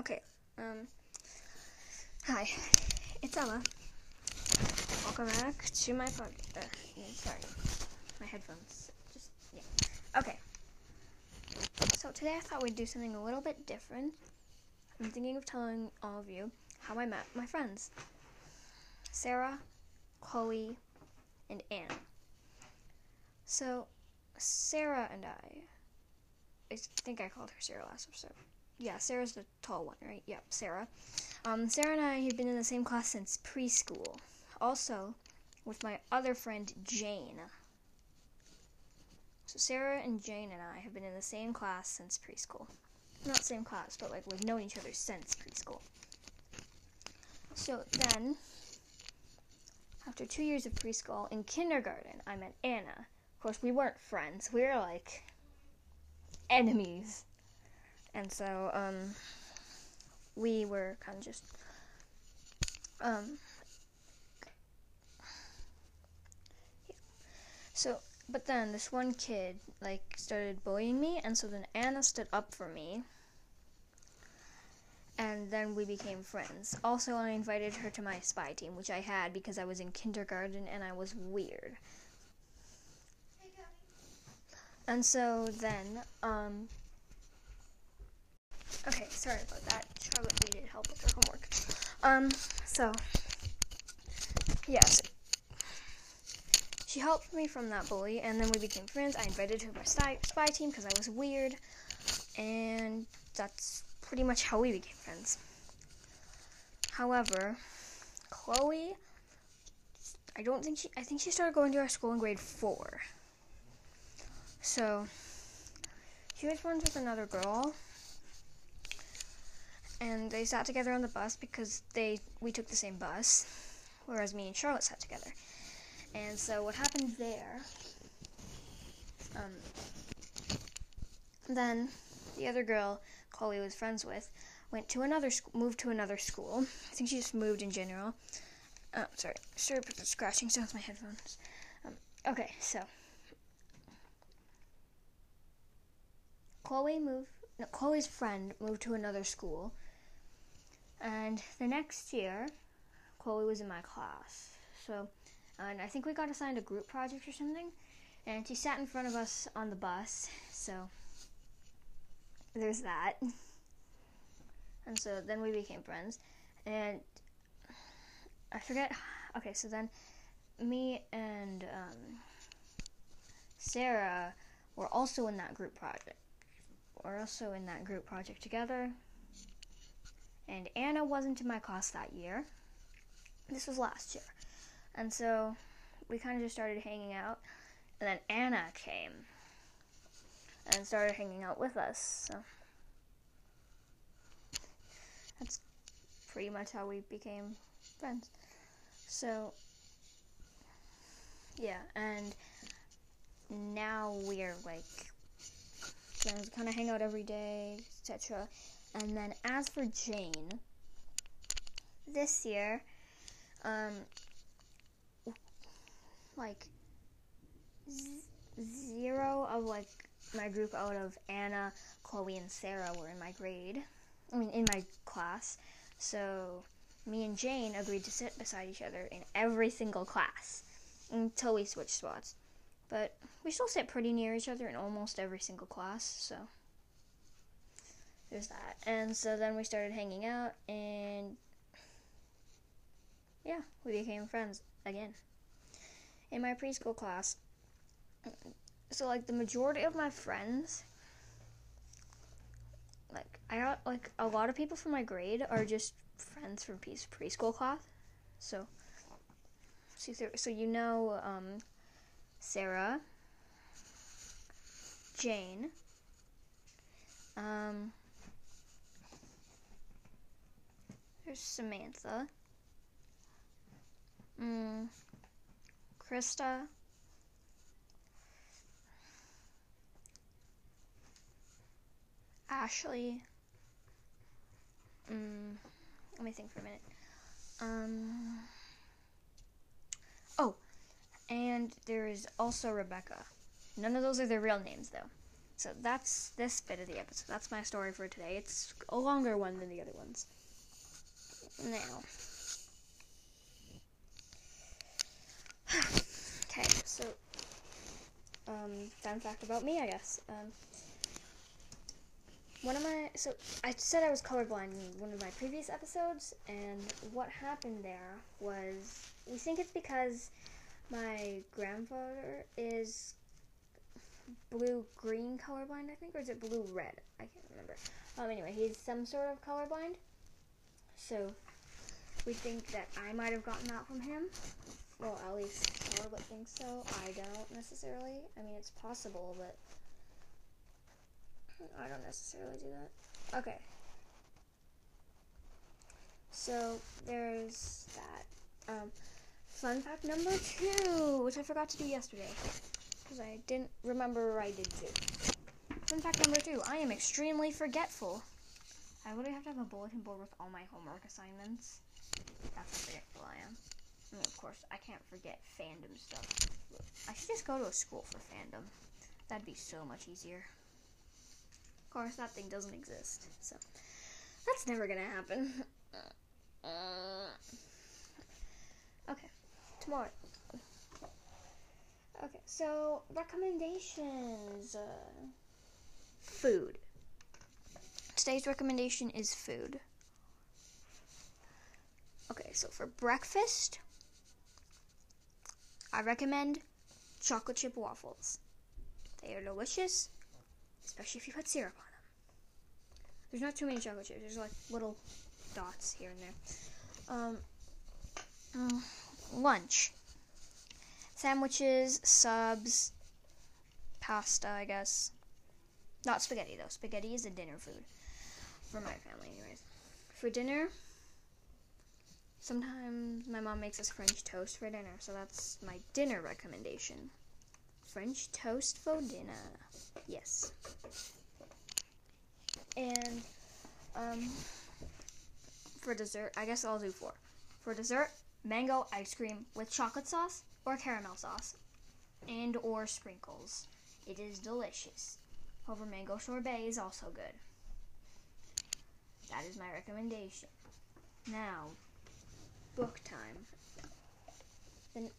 Okay. Um. Hi, it's Ella. Welcome back to my podcast. Uh, sorry, my headphones. Just yeah. Okay. So today I thought we'd do something a little bit different. I'm thinking of telling all of you how I met my friends, Sarah, Chloe, and Anne. So, Sarah and I. I think I called her Sarah last episode yeah, Sarah's the tall one, right? Yep, Sarah. Um, Sarah and I have been in the same class since preschool. Also, with my other friend Jane. So Sarah and Jane and I have been in the same class since preschool. Not same class, but like we've known each other since preschool. So then, after two years of preschool, in kindergarten, I met Anna. Of course, we weren't friends. We were like enemies. And so, um, we were kind of just, um, yeah. So, but then this one kid, like, started bullying me, and so then Anna stood up for me. And then we became friends. Also, I invited her to my spy team, which I had because I was in kindergarten and I was weird. And so then, um, Okay, sorry about that. Charlotte needed help with her homework. Um, so, yes. She helped me from that bully, and then we became friends. I invited her to my spy, spy team because I was weird, and that's pretty much how we became friends. However, Chloe, I don't think she, I think she started going to our school in grade four. So, she was friends with another girl and they sat together on the bus because they we took the same bus, whereas me and Charlotte sat together. And so what happened there? Um, then the other girl Chloe was friends with went to another school, moved to another school. I think she just moved in general. Oh, sorry, sorry for the scratching sounds my headphones. Um, okay, so Chloe moved. No, Chloe's friend moved to another school, and the next year, Chloe was in my class. So, and I think we got assigned a group project or something. And she sat in front of us on the bus. So, there's that. And so then we became friends. And I forget. Okay, so then me and um, Sarah were also in that group project. We're also in that group project together and Anna wasn't in my class that year. This was last year. And so we kind of just started hanging out. And then Anna came and started hanging out with us. So that's pretty much how we became friends. So yeah, and now we're like friends, kind of hang out every day, etc. And then as for Jane, this year, um, like z- zero of like my group out of Anna, Chloe, and Sarah were in my grade. I mean, in my class. So me and Jane agreed to sit beside each other in every single class until we switched spots. But we still sit pretty near each other in almost every single class, so there's that. And so then we started hanging out, and yeah, we became friends again. In my preschool class, so like the majority of my friends, like I got like a lot of people from my grade are just friends from preschool class. So, so you know, um, Sarah, Jane, um, There's Samantha. Mm, Krista. Ashley. Mm, let me think for a minute. Um. Oh, and there is also Rebecca. None of those are their real names, though. so that's this bit of the episode. That's my story for today. It's a longer one than the other ones. Now. okay, so um, fun fact about me, I guess. Um, one of my so I said I was colorblind in one of my previous episodes, and what happened there was we think it's because my grandfather is blue green colorblind, I think, or is it blue red? I can't remember. Um, anyway, he's some sort of colorblind, so we think that I might have gotten that from him. Well, at least Charlotte thinks so. I don't necessarily. I mean, it's possible, but I don't necessarily do that. Okay. So there's that. Um, fun fact number two, which I forgot to do yesterday because I didn't remember I did two. Fun fact number two: I am extremely forgetful. I literally have to have a bulletin board with all my homework assignments. That's how forgetful I am. Mean, of course, I can't forget fandom stuff. I should just go to a school for fandom. That'd be so much easier. Of course, that thing doesn't exist, so that's never gonna happen. Okay, tomorrow. Okay, so recommendations. Uh, food. Today's recommendation is food. Okay, so for breakfast, I recommend chocolate chip waffles. They are delicious especially if you put syrup on them. There's not too many chocolate chips. There's like little dots here and there. Um, mm, lunch. Sandwiches, subs, pasta, I guess. Not spaghetti though. Spaghetti is a dinner food for my family, anyways. For dinner, sometimes my mom makes us French toast for dinner, so that's my dinner recommendation. French toast for dinner. Yes. And um, for dessert, I guess I'll do four. For dessert, mango ice cream with chocolate sauce or caramel sauce and or sprinkles. It is delicious. However, mango sorbet is also good. That is my recommendation. Now, book time.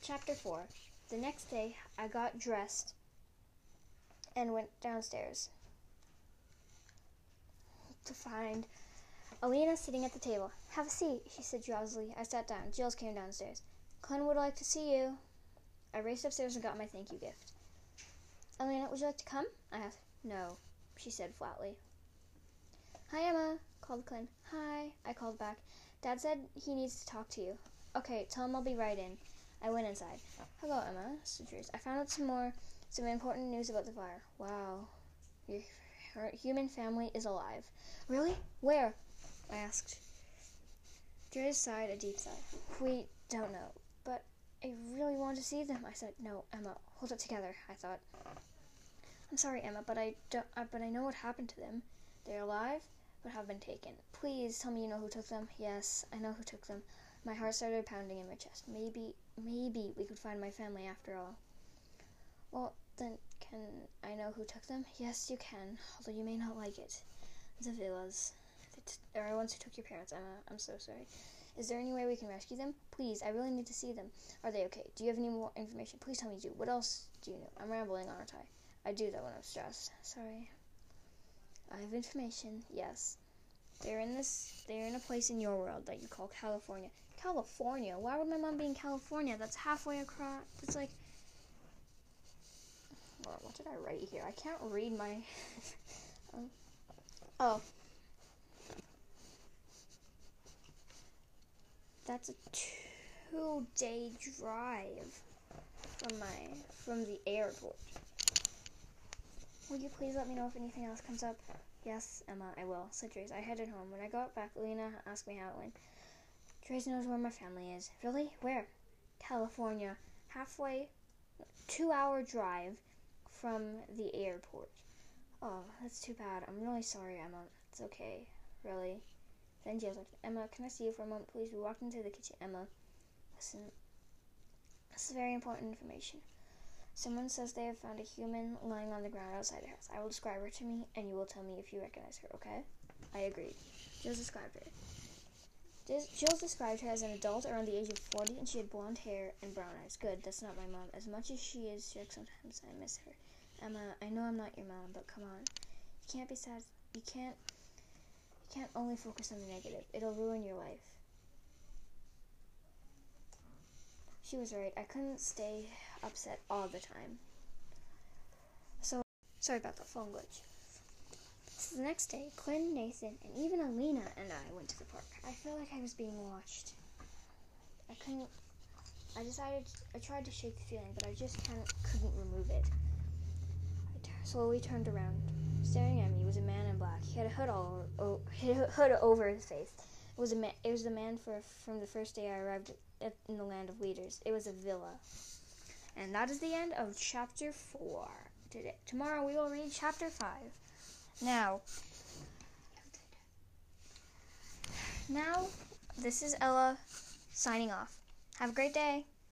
Chapter 4. The next day, I got dressed and went downstairs to find Alina sitting at the table. Have a seat, she said drowsily. I sat down. Jules came downstairs. Clint would like to see you. I raced upstairs and got my thank you gift. Alina, would you like to come? I asked. No, she said flatly. Hi, Emma, called Clint. Hi, I called back. Dad said he needs to talk to you. Okay, tell him I'll be right in. I went inside. Hello, Emma, Trace. I found out some more some important news about the fire. Wow. Your human family is alive. Really? Where? I asked. Dre sighed a deep sigh. We don't know, but I really want to see them. I said, "No, Emma, hold it together." I thought. I'm sorry, Emma, but I don't. Uh, but I know what happened to them. They're alive, but have been taken. Please tell me you know who took them. Yes, I know who took them. My heart started pounding in my chest. Maybe, maybe we could find my family after all. Well, then can I know who took them? Yes, you can, although you may not like it. The villas. There are the ones who took your parents, Emma. Uh, I'm so sorry. Is there any way we can rescue them? Please, I really need to see them. Are they okay? Do you have any more information? Please tell me you do. What else do you know? I'm rambling, aren't I? I do that when I'm stressed. Sorry. I have information, yes. They're in this they're in a place in your world that you call California. California? Why would my mom be in California? That's halfway across it's like what did I write here? I can't read my. um, oh. That's a two-day drive from my from the airport. Will you please let me know if anything else comes up? Yes, Emma, I will, said Trace. I headed home. When I got back, Lena asked me how it went. Trace knows where my family is. Really? Where? California. Halfway, two hour drive from the airport. Oh, that's too bad. I'm really sorry, Emma. It's okay. Really. Then Jill like, Emma, can I see you for a moment, please? We walked into the kitchen. Emma, listen. This is very important information. Someone says they have found a human lying on the ground outside their house. I will describe her to me, and you will tell me if you recognize her, okay? I agreed. Jill described her. Jill described her as an adult around the age of 40, and she had blonde hair and brown eyes. Good, that's not my mom. As much as she is sometimes, I miss her. Emma, I know I'm not your mom, but come on. You can't be sad. You can't. You can't only focus on the negative. It'll ruin your life. She was right. I couldn't stay upset all the time. So, sorry about the phone glitch. So the next day, Quinn, Nathan, and even Alina and I went to the park. I felt like I was being watched. I couldn't. I decided. I tried to shake the feeling, but I just kind of couldn't remove it. I t- slowly turned around. Staring at me was a man in black. He had a hood all o- hood over his face. It was a ma- It was the man for from the first day I arrived at, in the land of leaders. It was a villa. And that is the end of chapter four. Today, tomorrow we will read chapter five. Now, now, this is Ella signing off. Have a great day.